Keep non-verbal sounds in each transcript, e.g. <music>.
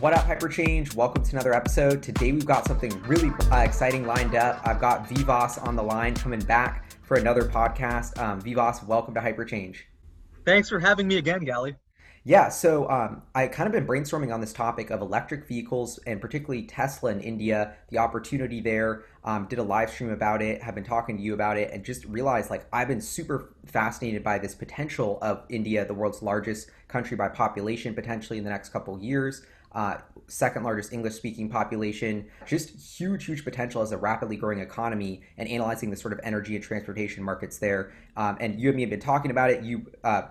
What up, Hyperchange? Welcome to another episode. Today we've got something really uh, exciting lined up. I've got Vivas on the line coming back for another podcast. Um, Vivas, welcome to Hyperchange. Thanks for having me again, Gally. Yeah, so um, I kind of been brainstorming on this topic of electric vehicles and particularly Tesla in India, the opportunity there. Um, did a live stream about it, have been talking to you about it, and just realized like I've been super fascinated by this potential of India, the world's largest country by population, potentially in the next couple years. Uh, second largest English speaking population, just huge, huge potential as a rapidly growing economy and analyzing the sort of energy and transportation markets there. Um, and you and me have been talking about it. You uh,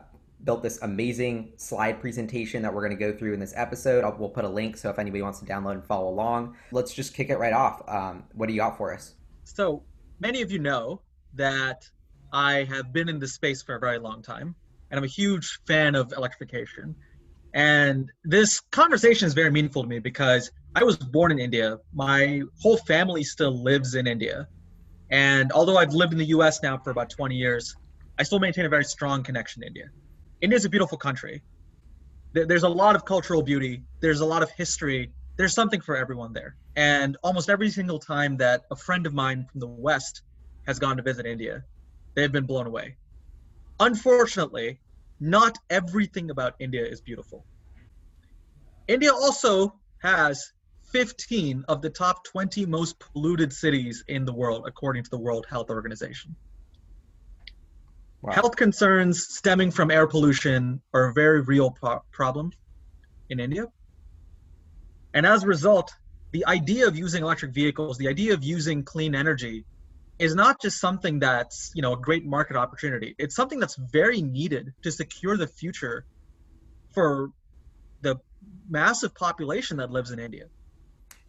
built this amazing slide presentation that we're going to go through in this episode. I'll, we'll put a link so if anybody wants to download and follow along, let's just kick it right off. Um, what do you got for us? So many of you know that I have been in this space for a very long time, and I'm a huge fan of electrification. And this conversation is very meaningful to me because I was born in India. My whole family still lives in India. And although I've lived in the US now for about 20 years, I still maintain a very strong connection to India. India is a beautiful country. There's a lot of cultural beauty. There's a lot of history. There's something for everyone there. And almost every single time that a friend of mine from the West has gone to visit India, they've been blown away. Unfortunately, not everything about India is beautiful. India also has 15 of the top 20 most polluted cities in the world, according to the World Health Organization. Wow. Health concerns stemming from air pollution are a very real pro- problem in India. And as a result, the idea of using electric vehicles, the idea of using clean energy is not just something that's, you know, a great market opportunity. It's something that's very needed to secure the future for the massive population that lives in India.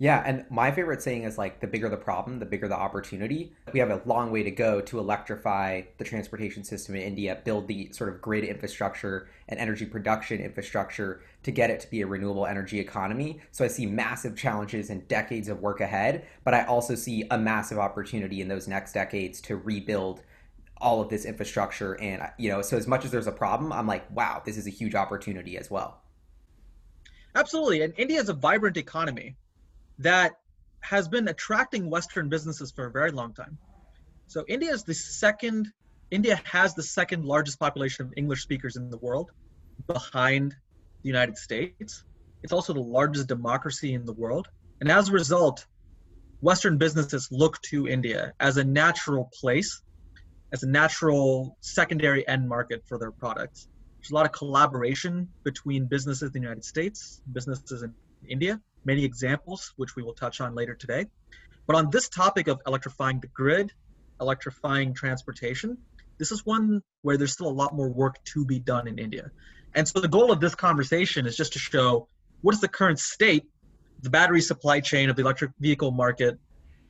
Yeah, and my favorite saying is like the bigger the problem, the bigger the opportunity. We have a long way to go to electrify the transportation system in India, build the sort of grid infrastructure and energy production infrastructure to get it to be a renewable energy economy. So I see massive challenges and decades of work ahead, but I also see a massive opportunity in those next decades to rebuild all of this infrastructure and you know, so as much as there's a problem, I'm like, wow, this is a huge opportunity as well. Absolutely. And India is a vibrant economy that has been attracting Western businesses for a very long time. So India is the second. India has the second largest population of English speakers in the world, behind the United States. It's also the largest democracy in the world, and as a result, Western businesses look to India as a natural place, as a natural secondary end market for their products. There's a lot of collaboration between businesses in the United States, businesses in India, many examples, which we will touch on later today. But on this topic of electrifying the grid, electrifying transportation, this is one where there's still a lot more work to be done in India. And so the goal of this conversation is just to show what is the current state, the battery supply chain of the electric vehicle market,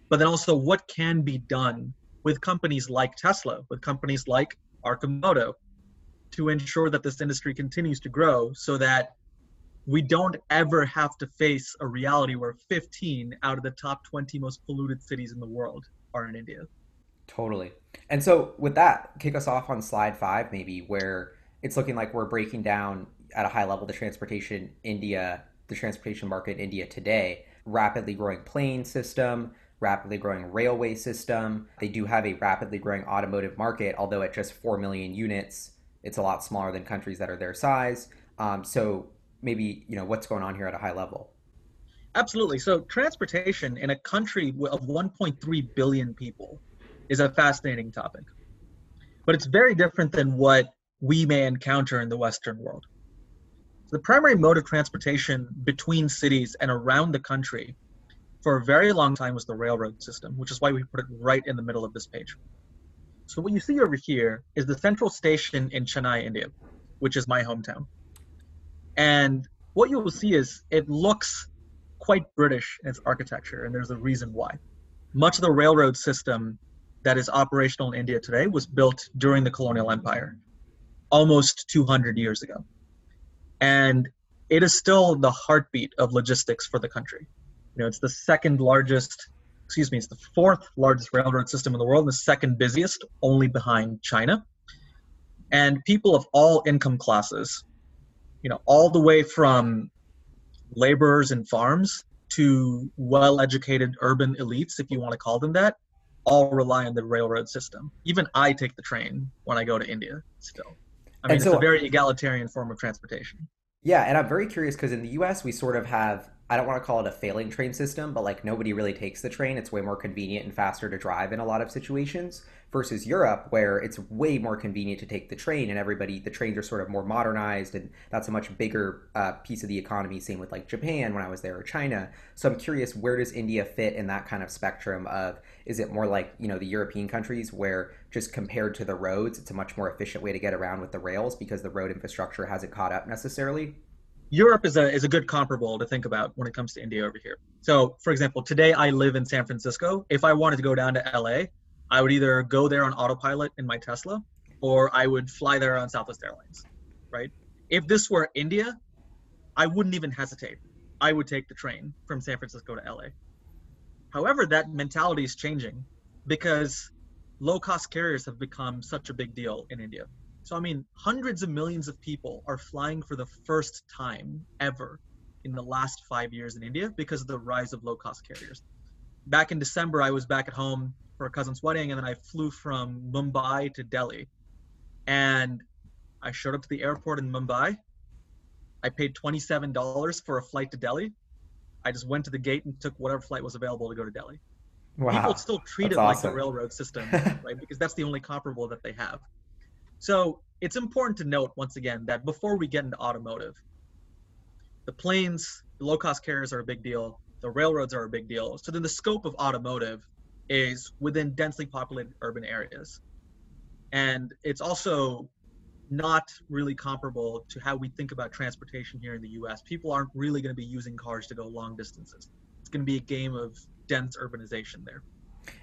but then also what can be done with companies like Tesla, with companies like Arcimoto, to ensure that this industry continues to grow so that we don't ever have to face a reality where 15 out of the top 20 most polluted cities in the world are in India. Totally. And so, with that, kick us off on slide five, maybe, where it's looking like we're breaking down at a high level the transportation India, the transportation market in India today. Rapidly growing plane system, rapidly growing railway system. They do have a rapidly growing automotive market, although at just 4 million units, it's a lot smaller than countries that are their size. Um, so maybe you know what's going on here at a high level? Absolutely. So transportation in a country of 1.3 billion people is a fascinating topic. But it's very different than what we may encounter in the western world. The primary mode of transportation between cities and around the country for a very long time was the railroad system which is why we put it right in the middle of this page. So what you see over here is the central station in chennai india which is my hometown and what you will see is it looks quite British in its architecture, and there's a reason why. Much of the railroad system that is operational in India today was built during the colonial empire, almost 200 years ago. And it is still the heartbeat of logistics for the country. You know, it's the second largest, excuse me, it's the fourth largest railroad system in the world, and the second busiest, only behind China. And people of all income classes you know all the way from laborers and farms to well educated urban elites, if you want to call them that, all rely on the railroad system. Even I take the train when I go to India still. I mean, so, it's a very egalitarian form of transportation. Yeah, and I'm very curious because in the US, we sort of have I don't want to call it a failing train system, but like nobody really takes the train. It's way more convenient and faster to drive in a lot of situations versus Europe, where it's way more convenient to take the train and everybody, the trains are sort of more modernized and that's a much bigger uh, piece of the economy. Same with like Japan when I was there or China. So I'm curious, where does India fit in that kind of spectrum of is it more like, you know, the European countries where just compared to the roads, it's a much more efficient way to get around with the rails because the road infrastructure hasn't caught up necessarily? Europe is a is a good comparable to think about when it comes to India over here. So, for example, today I live in San Francisco. If I wanted to go down to LA, I would either go there on autopilot in my Tesla, or I would fly there on Southwest Airlines. Right? If this were India, I wouldn't even hesitate. I would take the train from San Francisco to LA. However, that mentality is changing because low cost carriers have become such a big deal in India. So, I mean, hundreds of millions of people are flying for the first time ever in the last five years in India because of the rise of low cost carriers. Back in December, I was back at home for a cousin's wedding, and then I flew from Mumbai to Delhi. And I showed up to the airport in Mumbai. I paid $27 for a flight to Delhi. I just went to the gate and took whatever flight was available to go to Delhi. Wow. People still treat that's it awesome. like the railroad system, <laughs> right? Because that's the only comparable that they have. So it's important to note once again that before we get into automotive, the planes, the low cost carriers are a big deal, the railroads are a big deal. So then the scope of automotive is within densely populated urban areas. And it's also not really comparable to how we think about transportation here in the US. People aren't really going to be using cars to go long distances. It's going to be a game of dense urbanization there.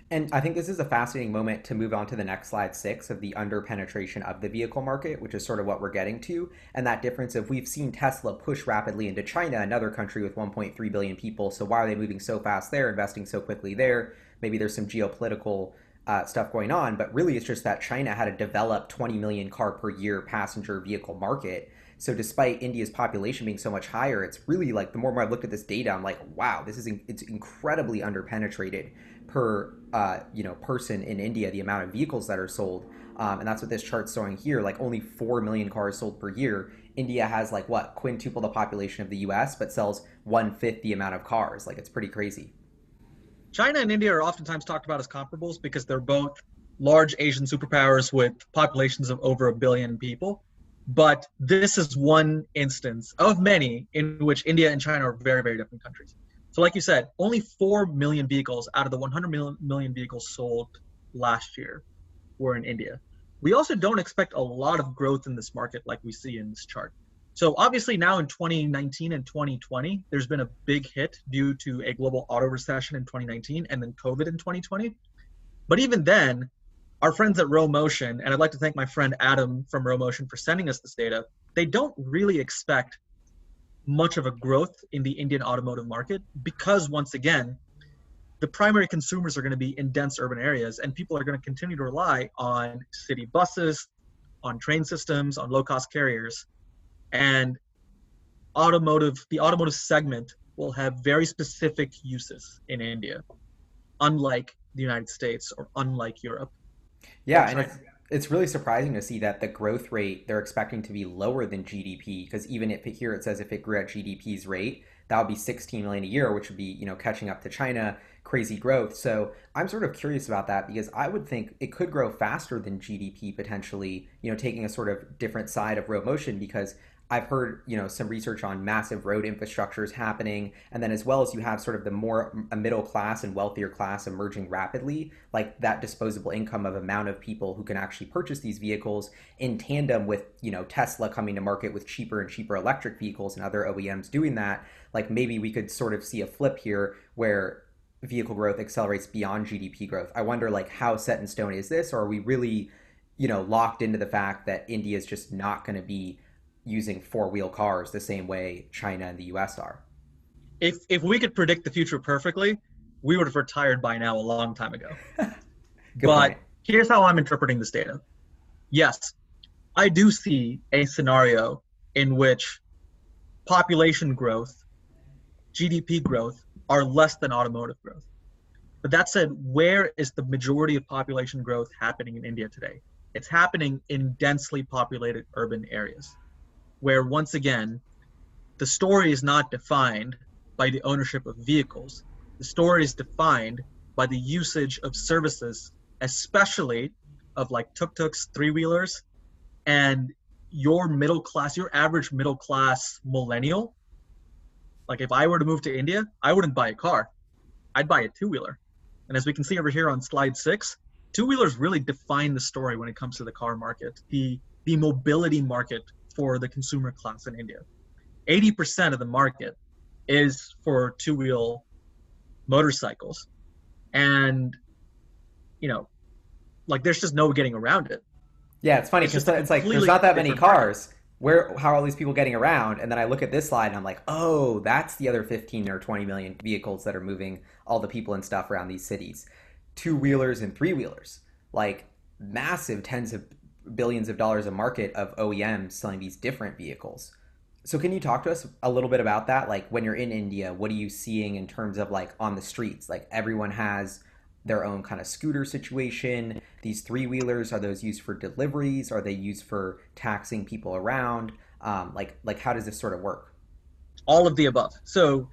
And I think this is a fascinating moment to move on to the next slide six of the under penetration of the vehicle market, which is sort of what we're getting to. And that difference of we've seen Tesla push rapidly into China, another country with 1.3 billion people. So why are they moving so fast there, investing so quickly there? Maybe there's some geopolitical uh, stuff going on, but really it's just that China had a developed 20 million car per year passenger vehicle market. So despite India's population being so much higher, it's really like the more and more I looked at this data, I'm like, wow, this is in, it's incredibly underpenetrated per uh, you know person in India the amount of vehicles that are sold, um, and that's what this chart's showing here. Like only four million cars sold per year. India has like what quintuple the population of the U.S. but sells one fifth the amount of cars. Like it's pretty crazy. China and India are oftentimes talked about as comparables because they're both large Asian superpowers with populations of over a billion people. But this is one instance of many in which India and China are very, very different countries. So, like you said, only 4 million vehicles out of the 100 million vehicles sold last year were in India. We also don't expect a lot of growth in this market like we see in this chart. So, obviously, now in 2019 and 2020, there's been a big hit due to a global auto recession in 2019 and then COVID in 2020. But even then, our friends at Rho Motion, and I'd like to thank my friend Adam from Rho Motion for sending us this data, they don't really expect much of a growth in the Indian automotive market because once again, the primary consumers are going to be in dense urban areas and people are going to continue to rely on city buses, on train systems, on low-cost carriers. And automotive the automotive segment will have very specific uses in India, unlike the United States or unlike Europe. Yeah, and it's, it's really surprising to see that the growth rate they're expecting to be lower than GDP because even if here it says if it grew at GDP's rate, that would be 16 million a year, which would be you know catching up to China, crazy growth. So I'm sort of curious about that because I would think it could grow faster than GDP potentially. You know, taking a sort of different side of Rho Motion because I've heard, you know, some research on massive road infrastructures happening, and then as well as you have sort of the more a middle class and wealthier class emerging rapidly, like that disposable income of amount of people who can actually purchase these vehicles in tandem with, you know, Tesla coming to market with cheaper and cheaper electric vehicles and other OEMs doing that, like maybe we could sort of see a flip here where vehicle growth accelerates beyond GDP growth. I wonder like how set in stone is this or are we really, you know, locked into the fact that India is just not going to be using four wheel cars the same way China and the US are. If if we could predict the future perfectly, we would have retired by now a long time ago. <laughs> but point. here's how I'm interpreting this data. Yes, I do see a scenario in which population growth GDP growth are less than automotive growth. But that said, where is the majority of population growth happening in India today? It's happening in densely populated urban areas, where once again, the story is not defined by the ownership of vehicles. The story is defined by the usage of services, especially of like tuk-tuks, three-wheelers, and your middle class, your average middle class millennial. Like if I were to move to India, I wouldn't buy a car. I'd buy a two-wheeler. And as we can see over here on slide six, two-wheelers really define the story when it comes to the car market, the the mobility market for the consumer class in India. 80% of the market is for two-wheel motorcycles. And you know, like there's just no getting around it. Yeah, it's funny because it's, it's like there's not that many cars. Market. Where how are all these people getting around? And then I look at this slide and I'm like, oh, that's the other 15 or 20 million vehicles that are moving all the people and stuff around these cities. Two wheelers and three wheelers, like massive tens of billions of dollars a market of OEMs selling these different vehicles. So can you talk to us a little bit about that? Like when you're in India, what are you seeing in terms of like on the streets? Like everyone has their own kind of scooter situation. These three wheelers are those used for deliveries? Are they used for taxing people around? Um, like like how does this sort of work? All of the above. So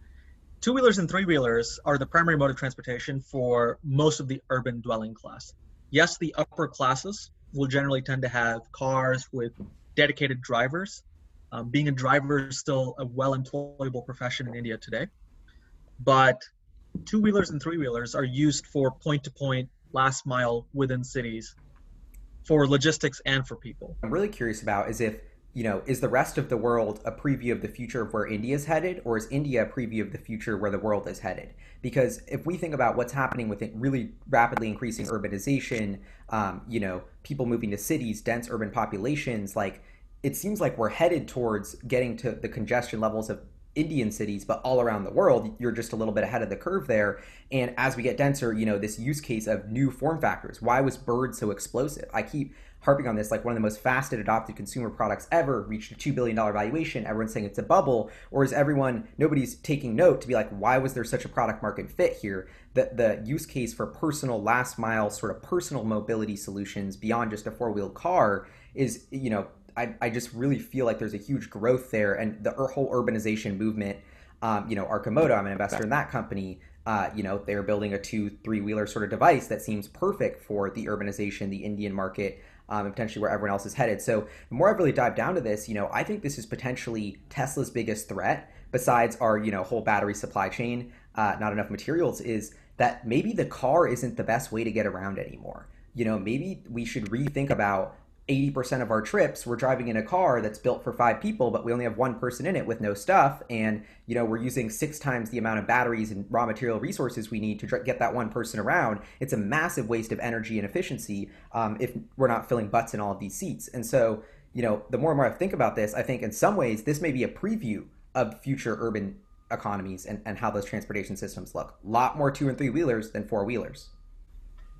two wheelers and three wheelers are the primary mode of transportation for most of the urban dwelling class. Yes, the upper classes will generally tend to have cars with dedicated drivers. Um, being a driver is still a well employable profession in India today. But two wheelers and three wheelers are used for point to point last mile within cities for logistics and for people. I'm really curious about is if you know, is the rest of the world a preview of the future of where India is headed, or is India a preview of the future where the world is headed? Because if we think about what's happening with really rapidly increasing urbanization, um, you know, people moving to cities, dense urban populations, like it seems like we're headed towards getting to the congestion levels of Indian cities, but all around the world, you're just a little bit ahead of the curve there. And as we get denser, you know, this use case of new form factors. Why was Bird so explosive? I keep harping on this, like one of the most fastest adopted consumer products ever reached a $2 billion valuation. Everyone's saying it's a bubble. Or is everyone, nobody's taking note to be like, why was there such a product market fit here? The, the use case for personal last mile, sort of personal mobility solutions beyond just a four wheel car is, you know, I, I just really feel like there's a huge growth there, and the whole urbanization movement. Um, you know, Arcimoto, I'm an investor in that company. Uh, you know, they're building a two, three wheeler sort of device that seems perfect for the urbanization, the Indian market, um, and potentially where everyone else is headed. So, the more I've really dived down to this, you know, I think this is potentially Tesla's biggest threat, besides our, you know, whole battery supply chain, uh, not enough materials, is that maybe the car isn't the best way to get around anymore. You know, maybe we should rethink about 80% of our trips we're driving in a car that's built for five people but we only have one person in it with no stuff. And you know we're using six times the amount of batteries and raw material resources we need to get that one person around. It's a massive waste of energy and efficiency um, if we're not filling butts in all of these seats. And so you know the more and more i think about this i think in some ways this may be a preview of future urban economies and, and how those transportation systems look. A lot more two and three wheelers than four wheelers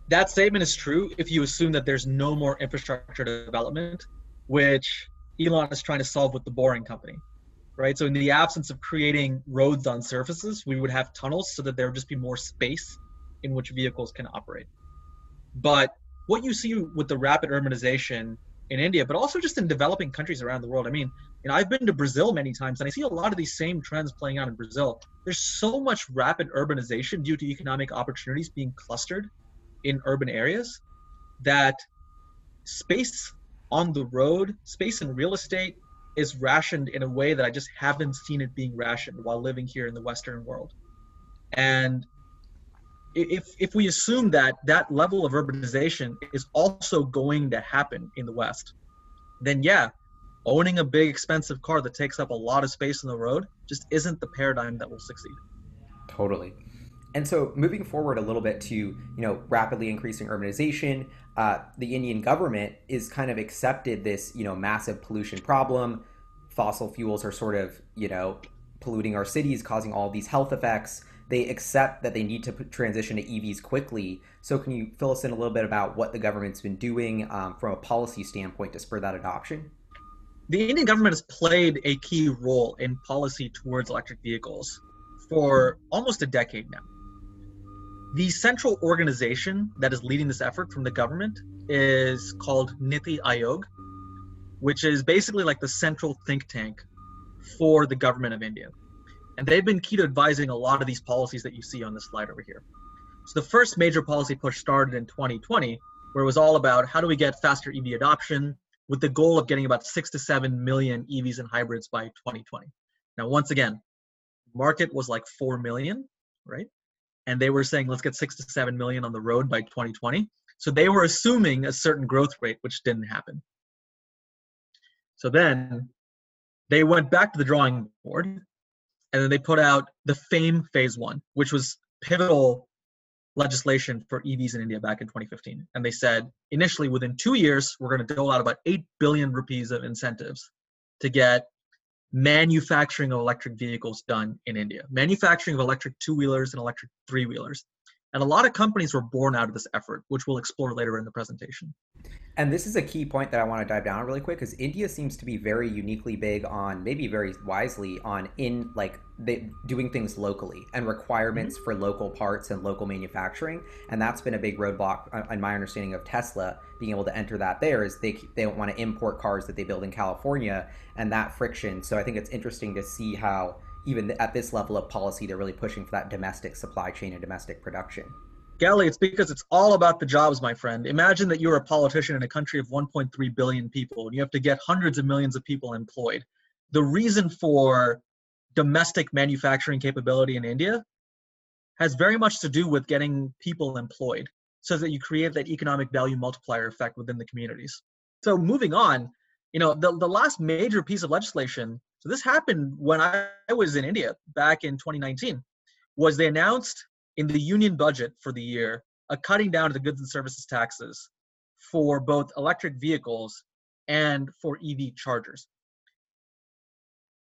that statement is true if you assume that there's no more infrastructure development, which Elon is trying to solve with the Boring Company, right? So in the absence of creating roads on surfaces, we would have tunnels so that there would just be more space in which vehicles can operate. But what you see with the rapid urbanization in India, but also just in developing countries around the world. I mean, you know, I've been to Brazil many times and I see a lot of these same trends playing out in Brazil. There's so much rapid urbanization due to economic opportunities being clustered in urban areas that space on the road, space in real estate is rationed in a way that I just haven't seen it being rationed while living here in the Western world. And if if we assume that that level of urbanization is also going to happen in the West, then yeah, owning a big expensive car that takes up a lot of space on the road just isn't the paradigm that will succeed. Totally. And so, moving forward a little bit to you know rapidly increasing urbanization, uh, the Indian government is kind of accepted this you know massive pollution problem. Fossil fuels are sort of you know polluting our cities, causing all these health effects. They accept that they need to transition to EVs quickly. So, can you fill us in a little bit about what the government's been doing um, from a policy standpoint to spur that adoption? The Indian government has played a key role in policy towards electric vehicles for almost a decade now. The central organization that is leading this effort from the government is called Niti Aayog, which is basically like the central think tank for the government of India. And they've been key to advising a lot of these policies that you see on this slide over here. So the first major policy push started in 2020, where it was all about how do we get faster EV adoption with the goal of getting about six to seven million EVs and hybrids by 2020. Now, once again, market was like 4 million, right? And they were saying let's get six to seven million on the road by 2020. So they were assuming a certain growth rate, which didn't happen. So then they went back to the drawing board and then they put out the FAME phase one, which was pivotal legislation for EVs in India back in 2015. And they said initially within two years, we're going to dole out about 8 billion rupees of incentives to get manufacturing of electric vehicles done in India, manufacturing of electric two wheelers and electric three wheelers. And a lot of companies were born out of this effort, which we'll explore later in the presentation. And this is a key point that I want to dive down really quick because India seems to be very uniquely big on, maybe very wisely on in like they, doing things locally and requirements mm-hmm. for local parts and local manufacturing. And that's been a big roadblock, uh, in my understanding of Tesla being able to enter that. There is they they don't want to import cars that they build in California and that friction. So I think it's interesting to see how even at this level of policy, they're really pushing for that domestic supply chain and domestic production. Gally, it's because it's all about the jobs, my friend. Imagine that you're a politician in a country of 1.3 billion people and you have to get hundreds of millions of people employed. The reason for domestic manufacturing capability in India has very much to do with getting people employed so that you create that economic value multiplier effect within the communities. So moving on, you know, the, the last major piece of legislation, so this happened when I was in India back in 2019, was they announced in the union budget for the year a cutting down of the goods and services taxes for both electric vehicles and for EV chargers.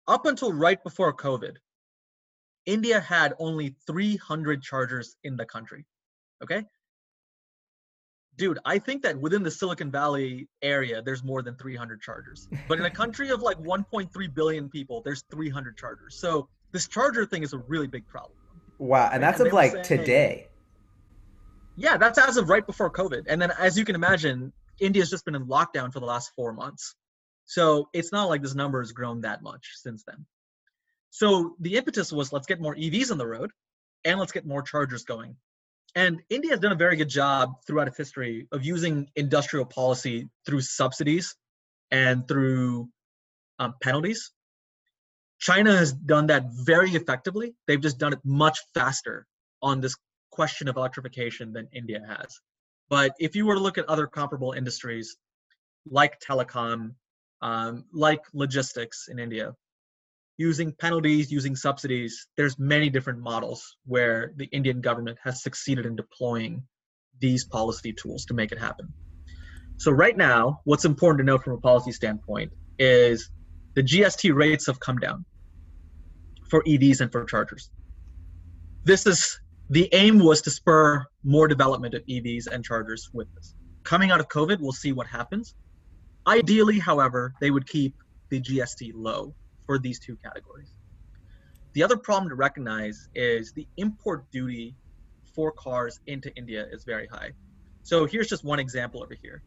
Up until right before COVID, India had only 300 chargers in the country. Okay? Dude, I think that within the Silicon Valley area, there's more than 300 chargers. But in a <laughs> country of like 1.3 billion people, there's 300 chargers. So this charger thing is a really big problem. Wow, and that's and of like saying, today. Yeah, that's as of right before COVID. And then, as you can imagine, India's just been in lockdown for the last four months. So it's not like this number has grown that much since then. So the impetus was let's get more EVs on the road and let's get more chargers going. And India has done a very good job throughout its history of using industrial policy through subsidies and through um, penalties China has done that very effectively. They've just done it much faster on this question of electrification than India has. But if you were to look at other comparable industries like telecom, um, like logistics in India, using penalties, using subsidies, there's many different models where the Indian government has succeeded in deploying these policy tools to make it happen. So right now, what's important to know from a policy standpoint is the GST rates have come down for EVs and for chargers. This is the aim was to spur more development of EVs and chargers with this. Coming out of COVID, we'll see what happens. Ideally, however, they would keep the GST low for these two categories. The other problem to recognize is the import duty for cars into India is very high. So here's just one example over here.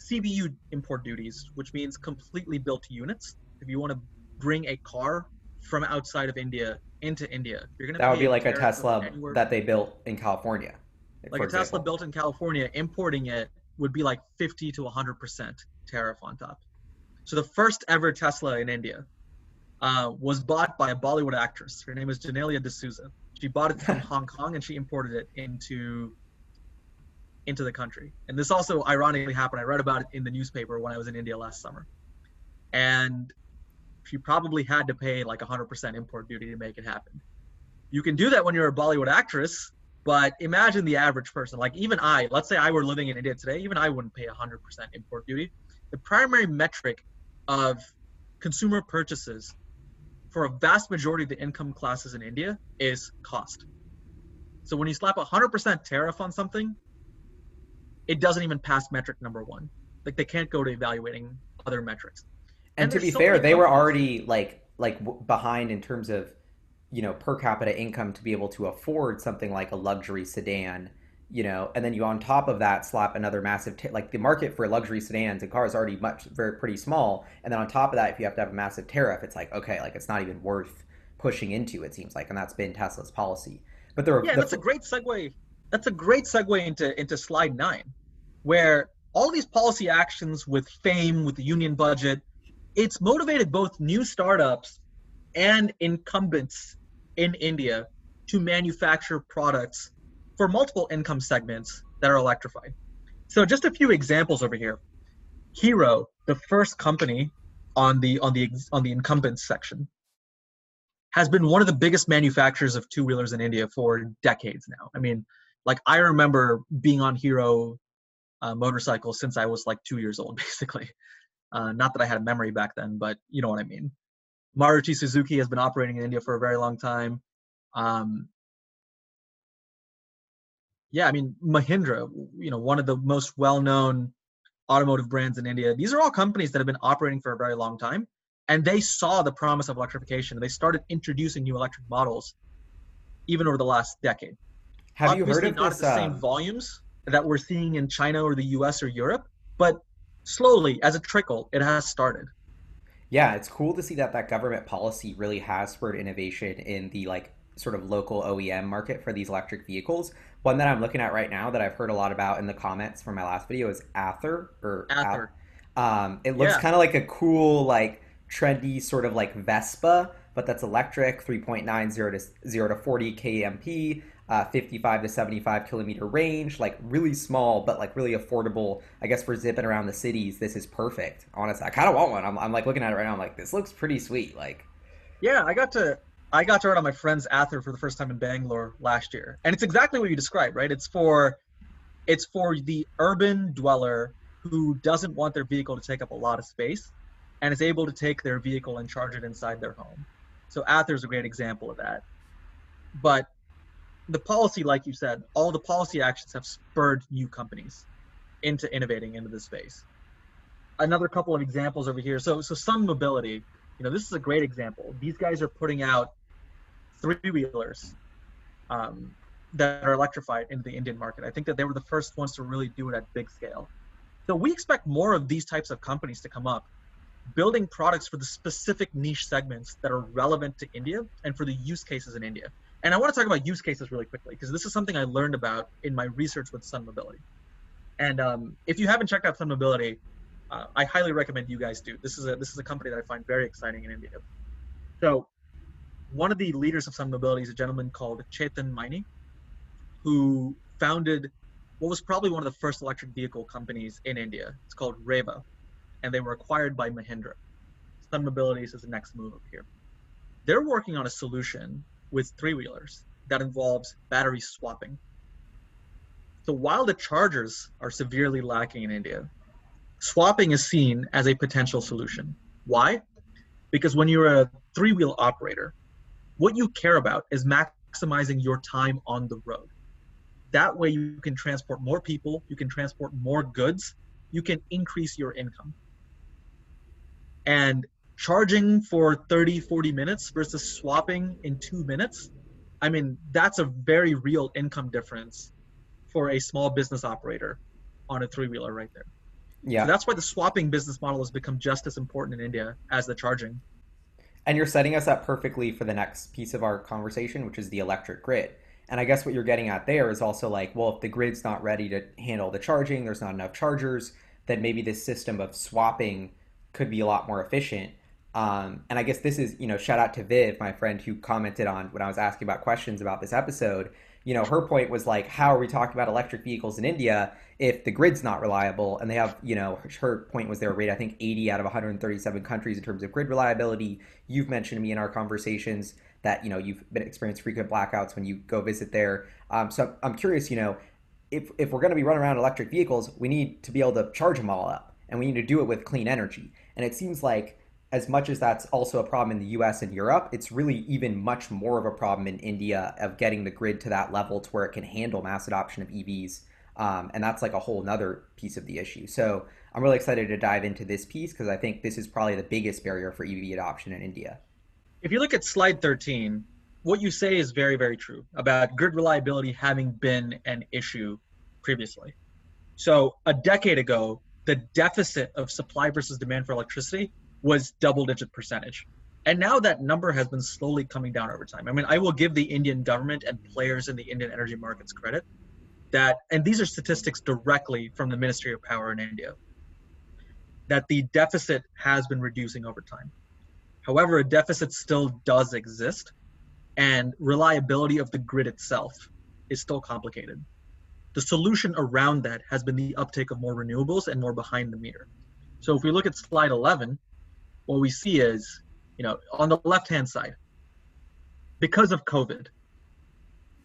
CBU import duties, which means completely built units. If you want to bring a car from outside of India into India. You're gonna be that would be like a Tesla that they built in California. Like a example. Tesla built in California, importing it would be like 50 to 100 percent tariff on top. So the first ever Tesla in India uh, was bought by a Bollywood actress. Her name is Genelia D'Souza. She bought it from <laughs> Hong Kong and she imported it into into the country. And this also ironically happened. I read about it in the newspaper when I was in India last summer. And she probably had to pay like 100% import duty to make it happen. You can do that when you're a Bollywood actress, but imagine the average person. Like even I, let's say I were living in India today, even I wouldn't pay 100% import duty. The primary metric of consumer purchases for a vast majority of the income classes in India is cost. So when you slap a 100% tariff on something, it doesn't even pass metric number one. Like they can't go to evaluating other metrics and, to be so fair, they were already like like behind in terms of you know per capita income to be able to afford something like a luxury sedan you know and then you on top of that slap another massive t- like the market for luxury sedans and cars already much very pretty small. And then on top of that if you have to have a massive tariff it's like okay like it's not even worth pushing into it seems like and that's been tesla's policy. But there are yeah the, that's a great segue that's a great segue into into slide nine where all these policy actions with fame with the union budget it's motivated both new startups and incumbents in India to manufacture products for multiple income segments that are electrified. So just a few examples over here. Hero, the first company on the on the on the incumbents section, has been one of the biggest manufacturers of two-wheelers in India for decades now. I mean, like I remember being on Hero uh, motorcycles since I was like two years old, <laughs> basically. Uh, not that I had a memory back then, but you know what I mean. Maruti Suzuki has been operating in India for a very long time. Um, yeah, I mean Mahindra, you know, one of the most well-known automotive brands in India. These are all companies that have been operating for a very long time, and they saw the promise of electrification. They started introducing new electric models even over the last decade. Have you heard of not this? at the same um, volumes that we're seeing in China or the U.S. or Europe, but slowly, as a trickle, it has started. Yeah, it's cool to see that that government policy really has spurred innovation in the like sort of local OEM market for these electric vehicles. One that I'm looking at right now that I've heard a lot about in the comments from my last video is Ather or Ather. Um, it looks Yeah. kind of like a cool, like trendy sort of like Vespa, but that's electric, 3.9 0 to 0 to 40 kmp, uh, 55 to 75 kilometer range, like really small but like really affordable. I guess for zipping around the cities, this is perfect. Honestly, I kind of want one. I'm, I'm like looking at it right now. I'm like, this looks pretty sweet. Like, Yeah, I got to I got to ride on my friend's Ather for the first time in Bangalore last year, and it's exactly what you described, right? It's for it's for the urban dweller who doesn't want their vehicle to take up a lot of space, and is able to take their vehicle and charge it inside their home. So Ather is a great example of that. But the policy, like you said, all the policy actions have spurred new companies into innovating into this space. Another couple of examples over here. So so Sun Mobility, you know, this is a great example. These guys are putting out three wheelers um, that are electrified into the Indian market. I think that they were the first ones to really do it at big scale. So we expect more of these types of companies to come up, building products for the specific niche segments that are relevant to India and for the use cases in India. And I want to talk about use cases really quickly because this is something I learned about in my research with Sun Mobility. And um, if you haven't checked out Sun Mobility, uh, I highly recommend you guys do. This is a this is a company that I find very exciting in India. So, one of the leaders of Sun Mobility is a gentleman called Chetan Maini, who founded what was probably one of the first electric vehicle companies in India. It's called Reva, and they were acquired by Mahindra. Sun Mobility is the next move up here. They're working on a solution with three wheelers that involves battery swapping. So while the chargers are severely lacking in India, swapping is seen as a potential solution. Why? Because when you're a three wheel operator, what you care about is maximizing your time on the road. That way, you can transport more people, you can transport more goods, you can increase your income. And charging for 30, 40 minutes versus swapping in two minutes, I mean, that's a very real income difference for a small business operator on a three wheeler right there. yeah. So that's why the swapping business model has become just as important in India as the charging. And you're setting us up perfectly for the next piece of our conversation, which is the electric grid. And I guess what you're getting at there is also like, well, if the grid's not ready to handle the charging, there's not enough chargers, then maybe this system of swapping could be a lot more efficient. Um, and I guess this is, you know, shout out to Viv, my friend who commented on when I was asking about questions about this episode. You know, her point was like, how are we talking about electric vehicles in India if the grid's not reliable? And they have, you know, her point was they were rated, I think, 80 out of 137 countries in terms of grid reliability. You've mentioned to me in our conversations that, you know, you've been experienced frequent blackouts when you go visit there. Um, so I'm curious, you know, if, if we're going to be running around electric vehicles, we need to be able to charge them all up and we need to do it with clean energy. And it seems like as much as that's also a problem in the US and Europe, it's really even much more of a problem in India of getting the grid to that level to where it can handle mass adoption of EVs. Um, and that's like a whole nother piece of the issue. So I'm really excited to dive into this piece because I think this is probably the biggest barrier for EV adoption in India. If you look at slide 13, what you say is very, very true about grid reliability having been an issue previously. So a decade ago, the deficit of supply versus demand for electricity was double digit percentage. And now that number has been slowly coming down over time. I mean, I will give the Indian government and players in the Indian energy markets credit that, and these are statistics directly from the Ministry of Power in India, that the deficit has been reducing over time. However, a deficit still does exist, and reliability of the grid itself is still complicated. The solution around that has been the uptake of more renewables and more behind the meter. So if we look at slide 11, what we see is, you know, on the left-hand side, because of COVID,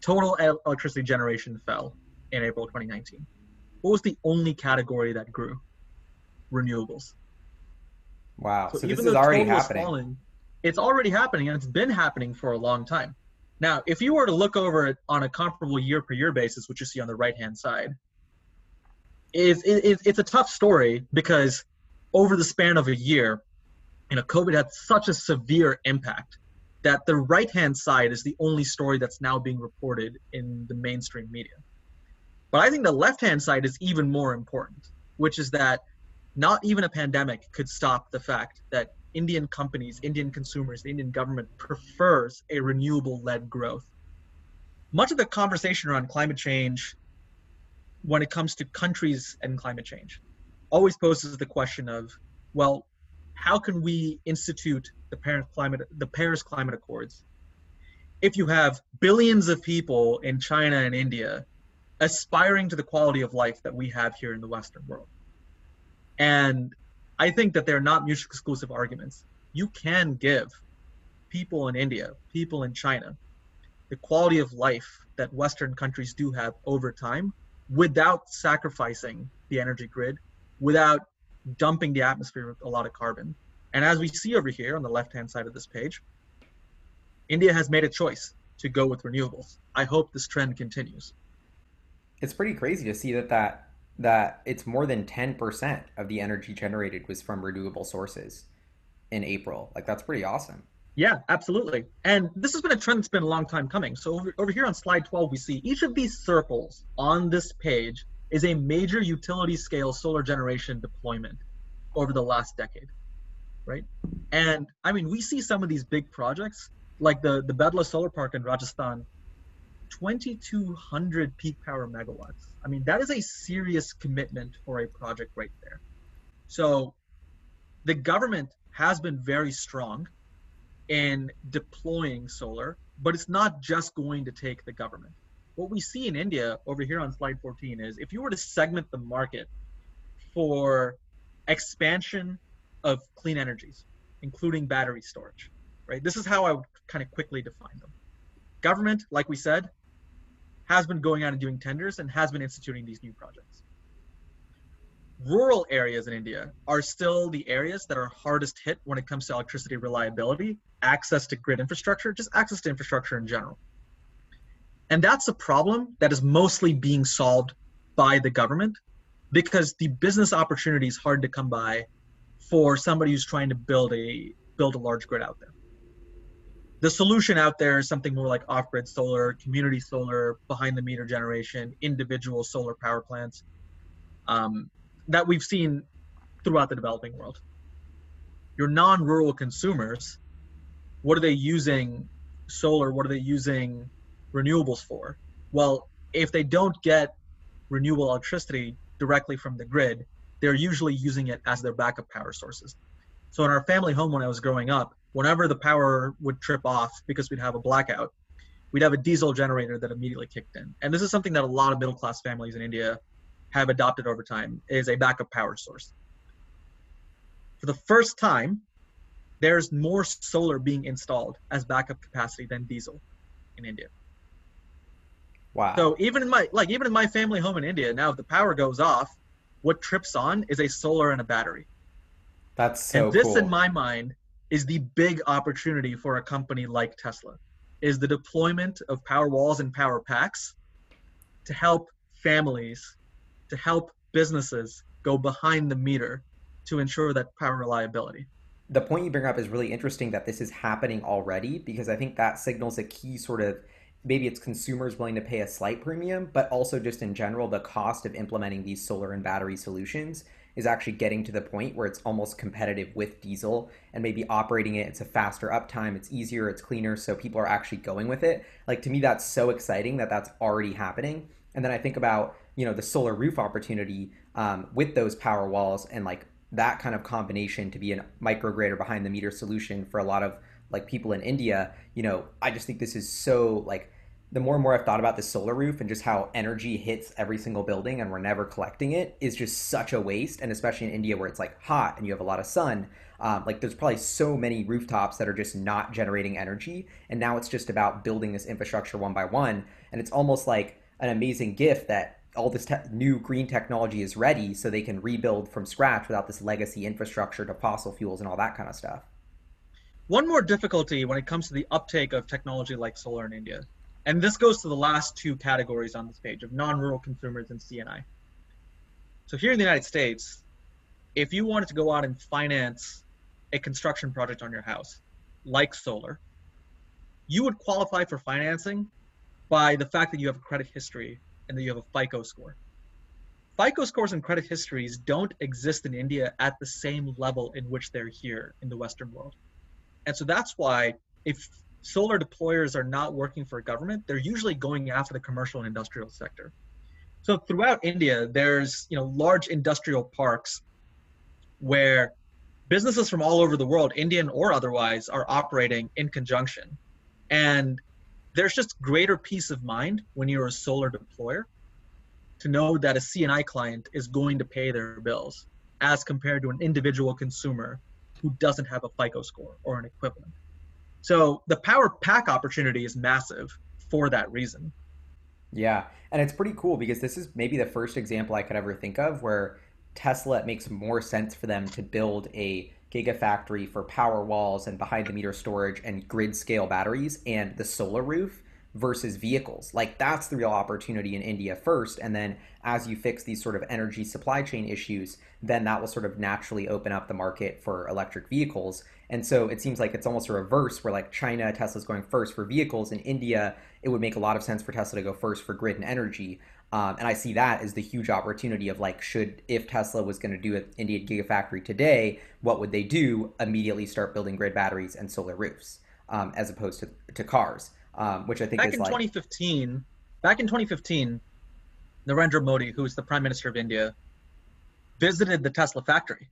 total electricity generation fell in April 2019. What was the only category that grew? Renewables. Wow. So, so this is already happening. Falling, it's already happening and it's been happening for a long time. Now, if you were to look over it on a comparable year per year basis, which you see on the right hand side, is it, it's a tough story because over the span of a year, you know, COVID had such a severe impact that the right hand side is the only story that's now being reported in the mainstream media. But I think the left hand side is even more important, which is that not even a pandemic could stop the fact that Indian companies, Indian consumers, the Indian government prefers a renewable led growth. Much of the conversation around climate change, when it comes to countries and climate change, always poses the question of, well, how can we institute the Paris climate, the Paris Climate Accords, if you have billions of people in China and India aspiring to the quality of life that we have here in the Western world? And I think that they're not mutually exclusive arguments. You can give people in India, people in China, the quality of life that Western countries do have over time without sacrificing the energy grid, without dumping the atmosphere with a lot of carbon. And as we see over here on the left hand side of this page, India has made a choice to go with renewables. I hope this trend continues. It's pretty crazy to see that that that it's more than 10% of the energy generated was from renewable sources in April. Like that's pretty awesome. Yeah, absolutely. And this has been a trend that's been a long time coming. So over, over here on slide 12, we see each of these circles on this page is a major utility scale solar generation deployment over the last decade, right? And I mean, we see some of these big projects like the, the Bhadla Solar Park in Rajasthan 2,200 peak power megawatts. I mean, that is a serious commitment for a project right there. So the government has been very strong in deploying solar, but it's not just going to take the government. What we see in India over here on slide 14 is if you were to segment the market for expansion of clean energies, including battery storage, right? This is how I would kind of quickly define them. Government, like we said, has been going out and doing tenders and has been instituting these new projects. Rural areas in India are still the areas that are hardest hit when it comes to electricity reliability, access to grid infrastructure, just access to infrastructure in general. And that's a problem that is mostly being solved by the government because the business opportunity is hard to come by for somebody who's trying to build a build a large grid out there the solution out there is something more like off-grid solar, community solar, behind-the-meter generation, individual solar power plants um, that we've seen throughout the developing world. Your non-rural consumers, what are they using solar? What are they using renewables for? Well, if they don't get renewable electricity directly from the grid, they're usually using it as their backup power sources. So in our family home when I was growing up, whenever the power would trip off because we'd have a blackout, we'd have a diesel generator that immediately kicked in. And this is something that a lot of middle class families in India have adopted over time is a backup power source. For the first time, there's more solar being installed as backup capacity than diesel in India. Wow. So even in my like even in my family home in India, now if the power goes off, what trips on is a solar and a battery. That's so And this cool. in my mind is the big opportunity for a company like Tesla is the deployment of power walls and power packs to help families, to help businesses go behind the meter to ensure that power reliability. the point you bring up is really interesting that this is happening already because I think that signals a key sort of maybe it's consumers willing to pay a slight premium, but also just in general, the cost of implementing these solar and battery solutions is actually getting to the point where it's almost competitive with diesel and maybe operating it. It's a faster uptime, it's easier, it's cleaner, so people are actually going with it. Like to me, that's so exciting that that's already happening. And then I think about you know the solar roof opportunity um, with those power walls and like that kind of combination to be a microgrid or behind the meter solution for a lot of like people in India. You know, I just think this is so like the more and more I've thought about the solar roof and just how energy hits every single building and we're never collecting it is just such a waste. And especially in India where it's like hot and you have a lot of sun, um, like there's probably so many rooftops that are just not generating energy. And now it's just about building this infrastructure one by one. And it's almost like an amazing gift that all this te- new green technology is ready so they can rebuild from scratch without this legacy infrastructure to fossil fuels and all that kind of stuff. One more difficulty when it comes to the uptake of technology like solar in India and this goes to the last two categories on this page of non-rural consumers and C&I. So here in the United States, if you wanted to go out and finance a construction project on your house, like solar, you would qualify for financing by the fact that you have a credit history and that you have a FICO score. FICO scores and credit histories don't exist in India at the same level in which they're here in the Western world. And so that's why if solar deployers are not working for government, they're usually going after the commercial and industrial sector. So throughout India, there's you know large industrial parks where businesses from all over the world, Indian or otherwise, are operating in conjunction. And there's just greater peace of mind when you're a solar deployer to know that a C&I client is going to pay their bills as compared to an individual consumer who doesn't have a FICO score or an equivalent. So the power pack opportunity is massive for that reason. Yeah, and it's pretty cool because this is maybe the first example I could ever think of where Tesla it makes more sense for them to build a gigafactory for power walls and behind the meter storage and grid scale batteries and the solar roof versus vehicles. Like that's the real opportunity in India first. And then as you fix these sort of energy supply chain issues, then that will sort of naturally open up the market for electric vehicles. And so it seems like it's almost a reverse where like China, Tesla's going first for vehicles. In India, it would make a lot of sense for Tesla to go first for grid and energy. Um, and I see that as the huge opportunity of like, should if Tesla was going to do an Indian Gigafactory today, what would they do? Immediately start building grid batteries and solar roofs, um, as opposed to, to cars um, which I think back is in like 2015. Back in 2015, Narendra Modi, who is the Prime Minister of India, visited the Tesla factory,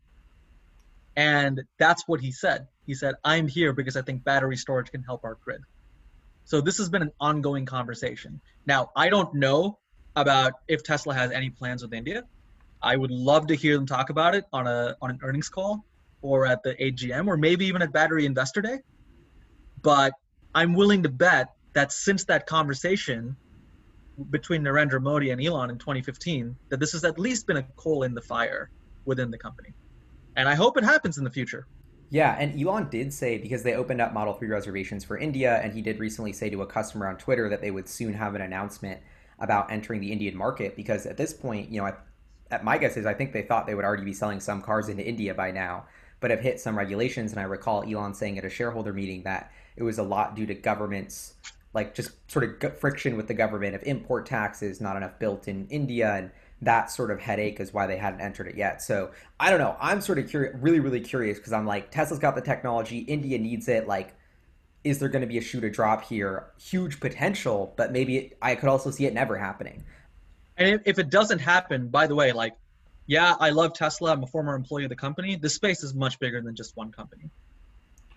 and that's what he said. He said, "I'm here because I think battery storage can help our grid." So this has been an ongoing conversation. Now, I don't know about if Tesla has any plans with India. I would love to hear them talk about it on a on an earnings call or at the AGM or maybe even at Battery Investor Day. But I'm willing to bet that since that conversation between Narendra Modi and Elon in 2015, that this has at least been a coal in the fire within the company. And I hope it happens in the future. Yeah, and Elon did say because they opened up Model 3 reservations for India, and he did recently say to a customer on Twitter that they would soon have an announcement about entering the Indian market. Because at this point, you know, at, at my guess is I think they thought they would already be selling some cars into India by now, but have hit some regulations. And I recall Elon saying at a shareholder meeting that it was a lot due to governments like just sort of friction with the government of import taxes, not enough built in India, and that sort of headache is why they hadn't entered it yet. So I don't know. I'm sort of curious, really, really curious because I'm like, Tesla's got the technology, India needs it. Like, is there going to be a shoot to drop here? Huge potential, but maybe it, I could also see it never happening. And if, if it doesn't happen, by the way, like, yeah, I love Tesla. I'm a former employee of the company. The space is much bigger than just one company.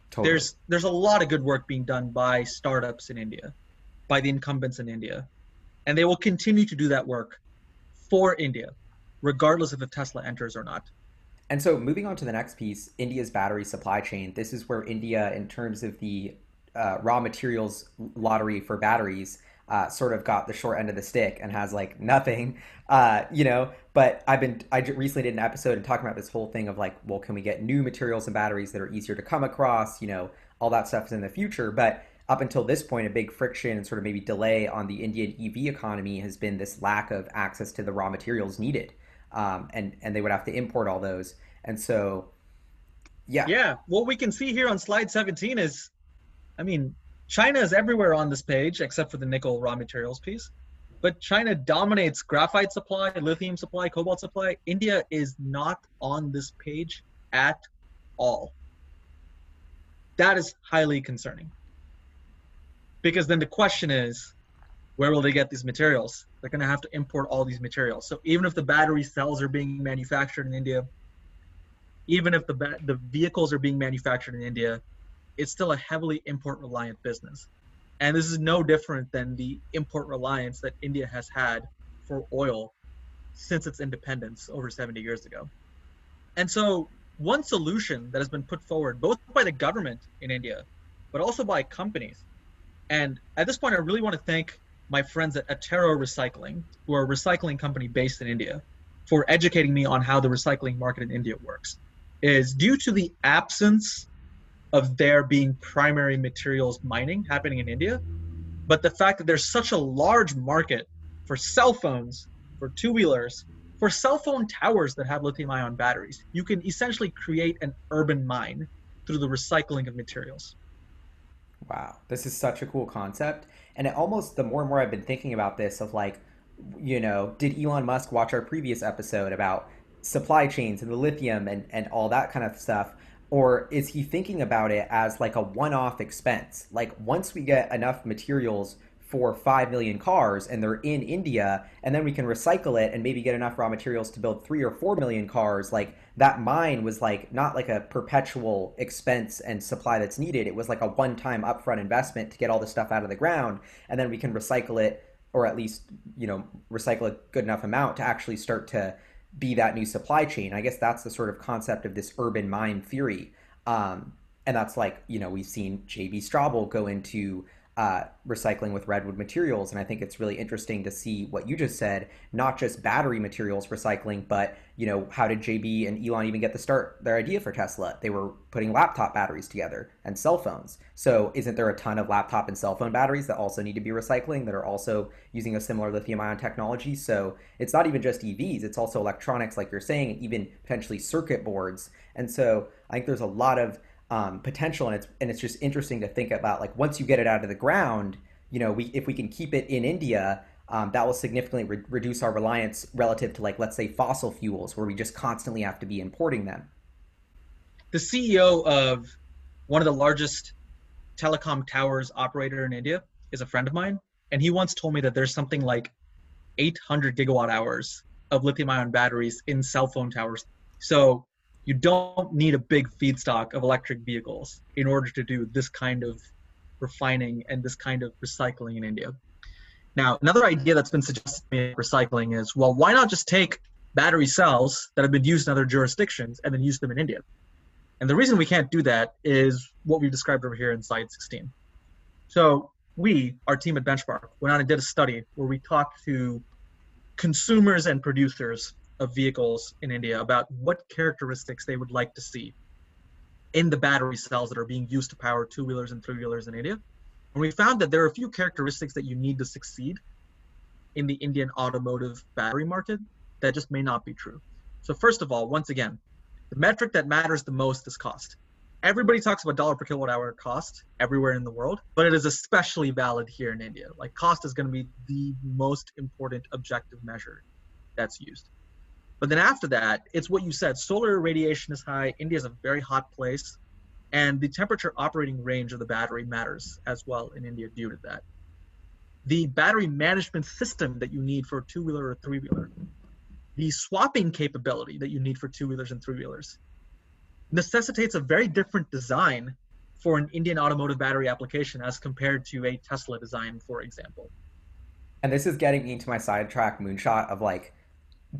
Totally. There's there's a lot of good work being done by startups in India, by the incumbents in India, and they will continue to do that work for India, regardless if a Tesla enters or not. And so, moving on to the next piece, India's battery supply chain. This is where India, in terms of the uh, raw materials lottery for batteries, uh, sort of got the short end of the stick and has like nothing, <laughs> uh, you know. But I've been I recently did an episode and talking about this whole thing of like, well, can we get new materials and batteries that are easier to come across? You know, all that stuff is in the future, but up until this point, a big friction and sort of maybe delay on the Indian EV economy has been this lack of access to the raw materials needed, um, and and they would have to import all those. And so Yeah. Yeah. What we can see here on slide 17 is, I mean, China is everywhere on this page except for the nickel raw materials piece. But China dominates graphite supply, lithium supply, cobalt supply. India is not on this page at all. That is highly concerning. Because then the question is, where will they get these materials? They're going to have to import all these materials. So even if the battery cells are being manufactured in India, even if the ba- the vehicles are being manufactured in India, it's still a heavily import reliant business. And this is no different than the import reliance that India has had for oil since its independence over 70 years ago. And so, one solution that has been put forward both by the government in India, but also by companies. And at this point, I really want to thank my friends at Attero Recycling, who are a recycling company based in India, for educating me on how the recycling market in India works. Is due to the absence of there being primary materials mining happening in India, but the fact that there's such a large market for cell phones, for two wheelers, for cell phone towers that have lithium ion batteries, you can essentially create an urban mine through the recycling of materials. Wow, this is such a cool concept. And it almost, the more and more I've been thinking about this, of like, you know, did Elon Musk watch our previous episode about supply chains and the lithium and, and all that kind of stuff? Or is he thinking about it as like a one off expense? Like, once we get enough materials for 5 million cars and they're in India, and then we can recycle it and maybe get enough raw materials to build 3 or 4 million cars, like, that mine was like not like a perpetual expense and supply that's needed. It was like a one time upfront investment to get all the stuff out of the ground, and then we can recycle it or at least, you know, recycle a good enough amount to actually start to be that new supply chain. I guess that's the sort of concept of this urban mine theory. Um, and that's like, you know, we've seen JB Straubel go into uh, recycling with redwood materials. And I think it's really interesting to see what you just said, not just battery materials recycling, but you know, how did JB and Elon even get the start their idea for Tesla? They were putting laptop batteries together and cell phones. So isn't there a ton of laptop and cell phone batteries that also need to be recycling that are also using a similar lithium ion technology? So it's not even just EVs, it's also electronics, like you're saying, and even potentially circuit boards. And so I think there's a lot of um, potential, and it's and it's just interesting to think about like once you get it out of the ground, you know, we if we can keep it in India, um, that will significantly re- reduce our reliance relative to like let's say fossil fuels, where we just constantly have to be importing them. The CEO of one of the largest telecom towers operator in India is a friend of mine, and he once told me that there's something like 800 gigawatt hours of lithium ion batteries in cell phone towers. So you don't need a big feedstock of electric vehicles in order to do this kind of refining and this kind of recycling in India. Now, another idea that's been suggested to me in recycling is well, why not just take battery cells that have been used in other jurisdictions and then use them in India? And the reason we can't do that is what we've described over here in slide 16. So, we, our team at Benchmark, went out and did a study where we talked to consumers and producers of vehicles in India about what characteristics they would like to see in the battery cells that are being used to power two wheelers and three wheelers in India. And we found that there are a few characteristics that you need to succeed in the Indian automotive battery market that just may not be true. So, first of all, once again, the metric that matters the most is cost. Everybody talks about dollar per kilowatt hour cost everywhere in the world, but it is especially valid here in India. Like, cost is going to be the most important objective measure that's used. But then after that, it's what you said. Solar radiation is high. India is a very hot place. And the temperature operating range of the battery matters as well in India due to that. The battery management system that you need for a two wheeler or three wheeler, the swapping capability that you need for two wheelers and three wheelers, necessitates a very different design for an Indian automotive battery application as compared to a Tesla design, for example. And this is getting into my sidetrack moonshot of like,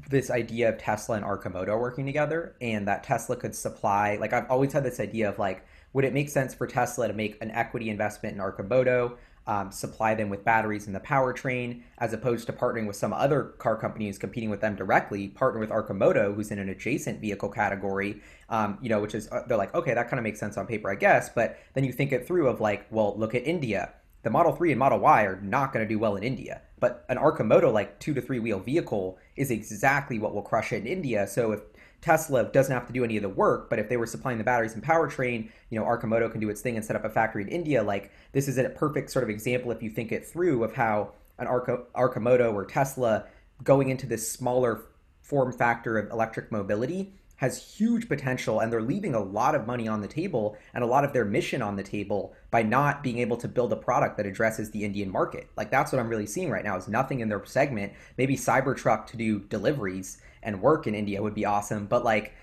this idea of Tesla and Arcimoto working together and that Tesla could supply like I've always had this idea of like would it make sense for Tesla to make an equity investment in Arcimoto um, supply them with batteries in the powertrain as opposed to partnering with some other car companies competing with them directly partner with Arcimoto who's in an adjacent vehicle category um, you know which is uh, they're like okay that kind of makes sense on paper I guess but then you think it through of like well look at India. The Model 3 and Model Y are not going to do well in India but an Arcimoto like two to three wheel vehicle is exactly what will crush it in India. So if Tesla doesn't have to do any of the work, but if they were supplying the batteries and powertrain, you know, Arcimoto can do its thing and set up a factory in India. Like this is a perfect sort of example if you think it through of how an Arcimoto or Tesla going into this smaller form factor of electric mobility has huge potential and they're leaving a lot of money on the table and a lot of their mission on the table by not being able to build a product that addresses the Indian market. Like that's what I'm really seeing right now is nothing in their segment. Maybe Cybertruck to do deliveries and work in India would be awesome, but like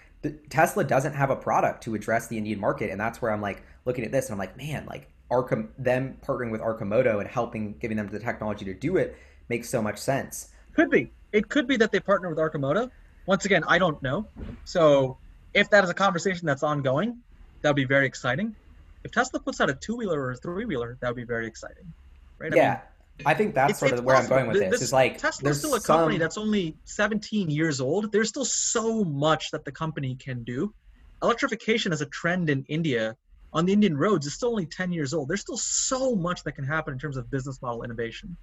Tesla doesn't have a product to address the Indian market and that's where I'm like looking at this and I'm like, man, like Arkham them partnering with Arcimoto and helping giving them the technology to do it makes so much sense. Could be. It could be that they partner with Arcimoto once again, I don't know. So if that is a conversation that's ongoing, that would be very exciting. If Tesla puts out a two wheeler or a three wheeler, that would be very exciting. Right? Yeah. I, mean, I think that's sort of where possible. I'm going with this. this is like Tesla's still a some... company that's only 17 years old. There's still so much that the company can do. Electrification as a trend in India on the Indian roads is still only 10 years old. There's still so much that can happen in terms of business model innovation.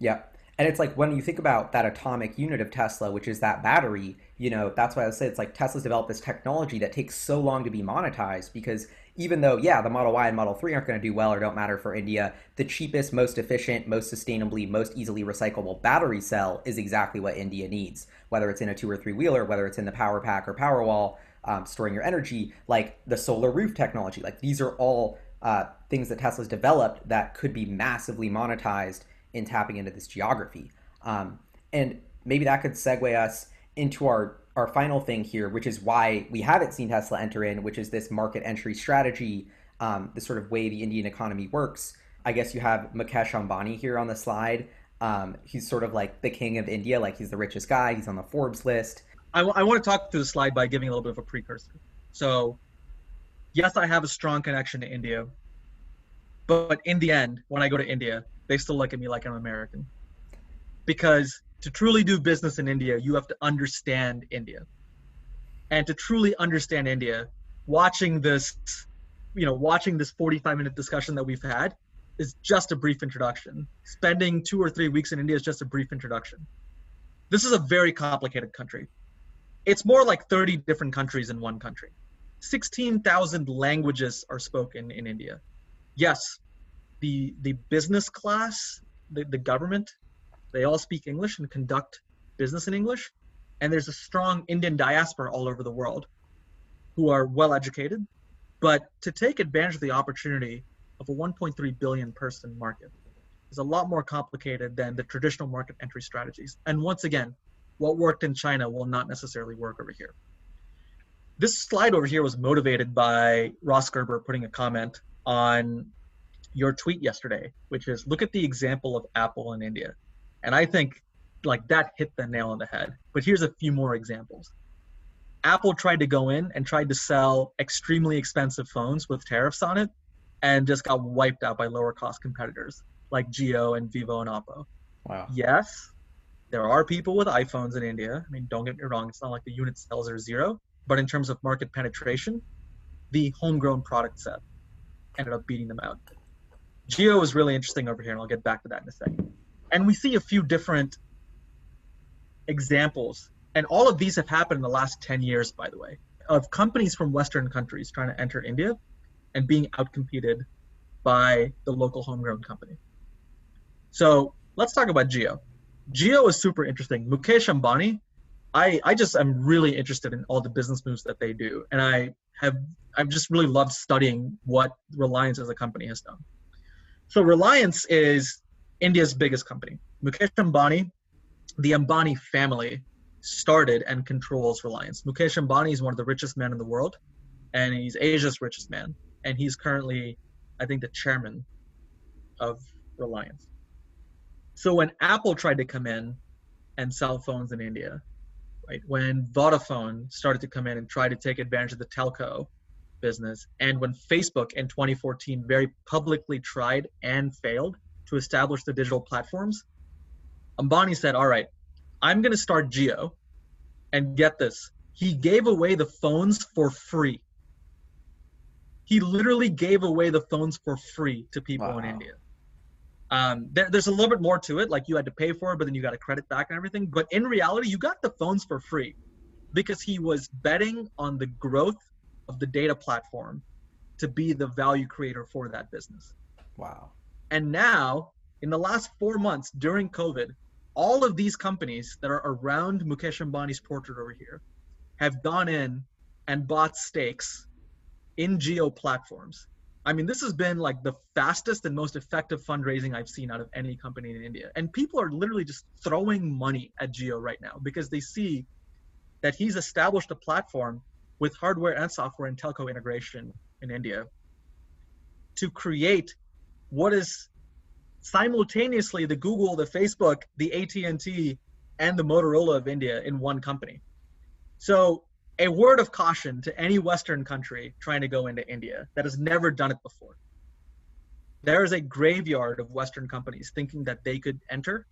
Yeah. And it's like when you think about that atomic unit of Tesla, which is that battery, you know, that's why I say it's like Tesla's developed this technology that takes so long to be monetized because even though, yeah, the Model Y and Model 3 aren't going to do well or don't matter for India, the cheapest, most efficient, most sustainably, most easily recyclable battery cell is exactly what India needs. Whether it's in a two or three wheeler, whether it's in the power pack or Powerwall, um, storing your energy, like the solar roof technology, like these are all uh, things that Tesla's developed that could be massively monetized in tapping into this geography. Um, and maybe that could segue us into our our final thing here, which is why we haven't seen Tesla enter in, which is this market entry strategy, um, the sort of way the Indian economy works. I guess you have Mukesh Ambani here on the slide. Um, he's sort of like the king of India, like he's the richest guy. He's on the Forbes list. I, w- I want to talk through the slide by giving a little bit of a precursor. So, yes, I have a strong connection to India, but in the end, when I go to India, they still look at me like I'm American. Because to truly do business in India, you have to understand India. And to truly understand India, watching this, you know, watching this 45 minute discussion that we've had is just a brief introduction. Spending two or three weeks in India is just a brief introduction. This is a very complicated country. It's more like 30 different countries in one country. 16,000 languages are spoken in India. Yes, the the business class, the, the government, they all speak English and conduct business in English. And there's a strong Indian diaspora all over the world who are well educated. But to take advantage of the opportunity of a 1.3 billion person market is a lot more complicated than the traditional market entry strategies. And once again, what worked in China will not necessarily work over here. This slide over here was motivated by Ross Gerber putting a comment on your tweet yesterday, which is look at the example of Apple in India. And I think like that hit the nail on the head. But here's a few more examples. Apple tried to go in and tried to sell extremely expensive phones with tariffs on it and just got wiped out by lower cost competitors like Jio and Vivo and Oppo. Wow. Yes, there are people with iPhones in India. I mean, don't get me wrong, it's not like the unit sales are zero, but in terms of market penetration, the homegrown product set ended up beating them out. Jio is really interesting over here, and I'll get back to that in a second. And we see a few different examples, and all of these have happened in the last 10 years, by the way, of companies from Western countries trying to enter India and being outcompeted by the local homegrown company. So let's talk about Jio. Jio is super interesting. Mukesh Ambani, I, I just am really interested in all the business moves that they do. And I have I've just really loved studying what Reliance as a company has done. So Reliance is India's biggest company. Mukesh Ambani, the Ambani family, started and controls Reliance. Mukesh Ambani is one of the richest men in the world, and he's Asia's richest man. And he's currently, I think, the chairman of Reliance. So when Apple tried to come in and sell phones in India, right, when Vodafone started to come in and try to take advantage of the telco business. And when Facebook in 2014 very publicly tried and failed to establish the digital platforms, Ambani said, All right, I'm going to start Jio. And get this, he gave away the phones for free. He literally gave away the phones for free to people wow. in India. Um, there, there's a little bit more to it, like you had to pay for it, but then you got a credit back and everything. But in reality, you got the phones for free. because he was betting on the growth of the data platform to be the value creator for that business. Wow. And now, in the last four months during COVID, all of these companies that are around Mukesh Ambani's portrait over here have gone in and bought stakes in Jio platforms. I mean, this has been like the fastest and most effective fundraising I've seen out of any company in India. And people are literally just throwing money at Jio right now because they see that he's established a platform with hardware and software and telco integration in India to create what is simultaneously the Google, the Facebook, the AT&T, and the Motorola of India in one company. So a word of caution to any Western country trying to go into India that has never done it before. There is a graveyard of Western companies thinking that they could enter,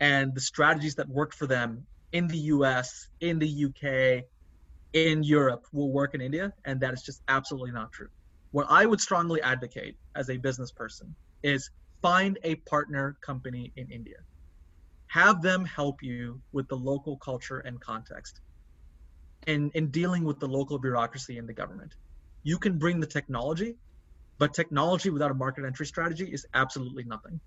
and the strategies that worked for them in the US, in the UK, in Europe will work in India, and that is just absolutely not true. What I would strongly advocate as a business person is find a partner company in India. Have them help you with the local culture and context in, in dealing with the local bureaucracy and the government. You can bring the technology, but technology without a market entry strategy is absolutely nothing.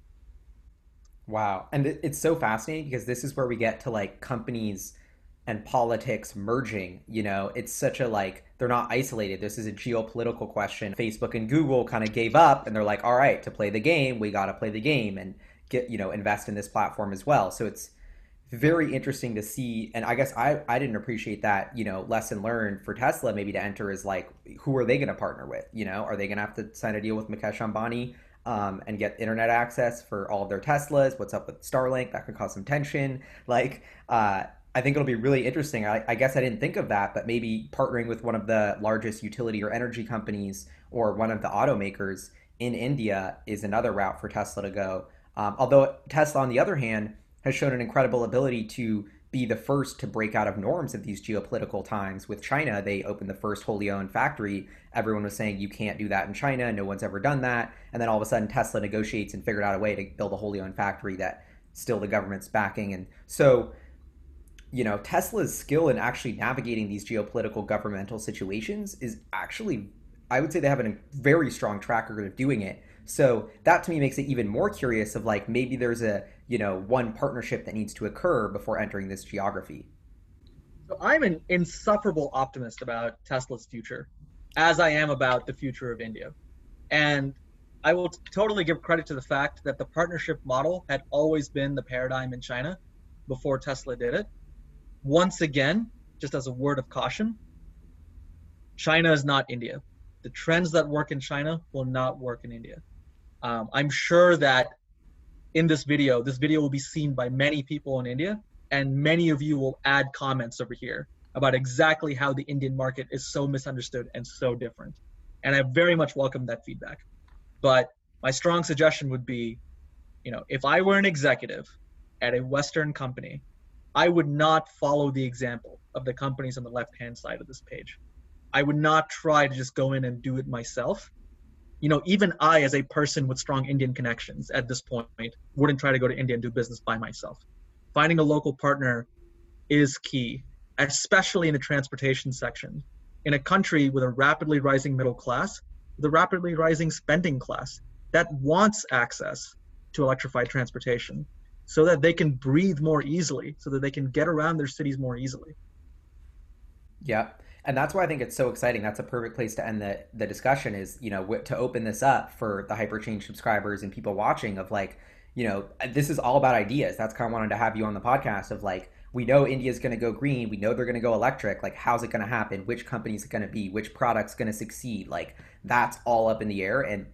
Wow. And it's so fascinating because this is where we get to like companies and politics merging. You know, it's such a like, they're not isolated. This is a geopolitical question. Facebook and Google kind of gave up and they're like, all right, to play the game, we got to play the game and get, you know, invest in this platform as well. So it's, very interesting to see and i guess i i didn't appreciate that you know lesson learned for tesla maybe to enter is like who are they going to partner with you know are they going to have to sign a deal with mukesh ambani um, and get internet access for all of their teslas what's up with starlink that could cause some tension like uh, i think it'll be really interesting I, I guess i didn't think of that but maybe partnering with one of the largest utility or energy companies or one of the automakers in india is another route for tesla to go um, although tesla on the other hand has shown an incredible ability to be the first to break out of norms of these geopolitical times. With China, they opened the first wholly owned factory. Everyone was saying you can't do that in China. No one's ever done that. And then all of a sudden, Tesla negotiates and figured out a way to build a wholly owned factory that still the government's backing. And so, you know, Tesla's skill in actually navigating these geopolitical governmental situations is actually, I would say, they have a very strong track record of doing it. So that to me makes it even more curious of like maybe there's a you know one partnership that needs to occur before entering this geography. So i'm an insufferable optimist about tesla's future as i am about the future of india. And i will totally give credit to the fact that the partnership model had always been the paradigm in china before tesla did it once again just as a word of caution china is not india the trends that work in china will not work in india um, i'm sure that in this video, this video will be seen by many people in India, and many of you will add comments over here about exactly how the Indian market is so misunderstood and so different. And I very much welcome that feedback. But my strong suggestion would be, you know, if I were an executive at a Western company, I would not follow the example of the companies on the left hand side of this page. I would not try to just go in and do it myself you know, even I, as a person with strong Indian connections at this point, wouldn't try to go to India and do business by myself. Finding a local partner is key, especially in the transportation section. In a country with a rapidly rising middle class, a rapidly rising spending class that wants access to electrified transportation so that they can breathe more easily, so that they can get around their cities more easily. Yeah and that's why I think it's so exciting. That's a perfect place to end the the discussion. Is you know to open this up for the Hyperchange subscribers and people watching of like you know this is all about ideas. That's kind of wanted to have you on the podcast of like we know India's going to go green. We know they're going to go electric. Like how's it going to happen? Which company's it going to be? Which product's going to succeed? Like that's all up in the air. And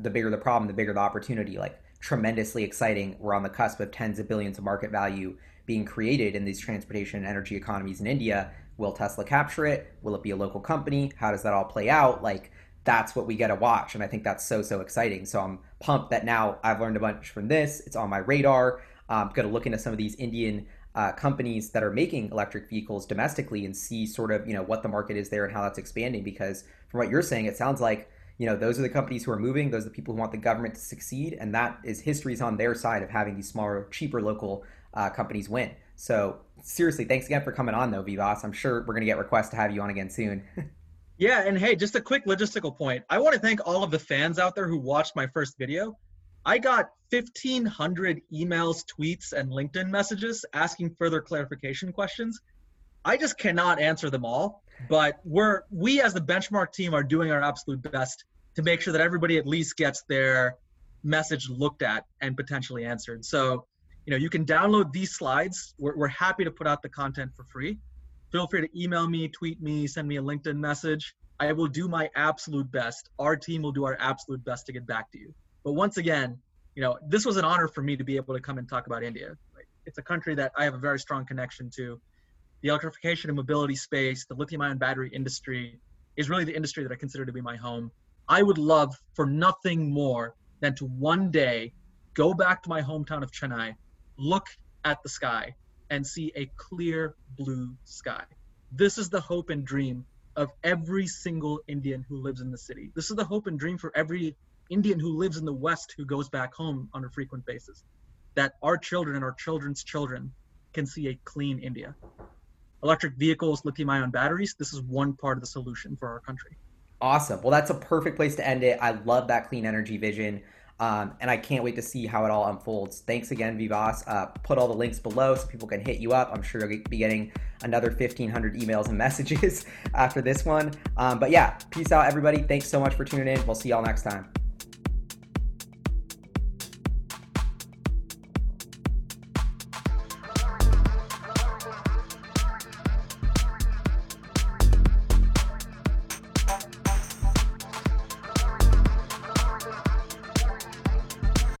the bigger the problem, the bigger the opportunity. Like tremendously exciting. We're on the cusp of tens of billions of market value being created in these transportation and energy economies in India Will Tesla capture it? Will it be a local company? How does that all play out? Like, that's what we get to watch. And I think that's so, so exciting. So I'm pumped that now I've learned a bunch from this. It's on my radar. I'm going to look into some of these Indian uh, companies that are making electric vehicles domestically and see sort of, you know, what the market is there and how that's expanding. Because from what you're saying, it sounds like, you know, those are the companies who are moving. Those are the people who want the government to succeed. And that is history's on their side of having these smaller, cheaper local uh, companies win. So seriously, thanks again for coming on though, Vivas. I'm sure we're gonna get requests to have you on again soon. <laughs> yeah, and hey, just a quick logistical point. I want to thank all of the fans out there who watched my first video. I got 1,500 emails, tweets, and LinkedIn messages asking further clarification questions. I just cannot answer them all, but we're we as the benchmark team are doing our absolute best to make sure that everybody at least gets their message looked at and potentially answered. So, you know, you can download these slides. We're, we're happy to put out the content for free. Feel free to email me, tweet me, send me a LinkedIn message. I will do my absolute best. Our team will do our absolute best to get back to you. But once again, you know, this was an honor for me to be able to come and talk about India. It's a country that I have a very strong connection to. The electrification and mobility space, the lithium ion battery industry is really the industry that I consider to be my home. I would love for nothing more than to one day go back to my hometown of Chennai, look at the sky, and see a clear blue sky. This is the hope and dream of every single Indian who lives in the city. This is the hope and dream for every Indian who lives in the West who goes back home on a frequent basis. That our children and our children's children can see a clean India. Electric vehicles, lithium ion batteries, this is one part of the solution for our country. Awesome. Well, that's a perfect place to end it. I love that clean energy vision. Um, and I can't wait to see how it all unfolds. Thanks again, Vivas. Uh, put all the links below so people can hit you up. I'm sure you'll be getting another 1,500 emails and <laughs> messages after this one. Um, but yeah, peace out, everybody. Thanks so much for tuning in. We'll see y'all next time.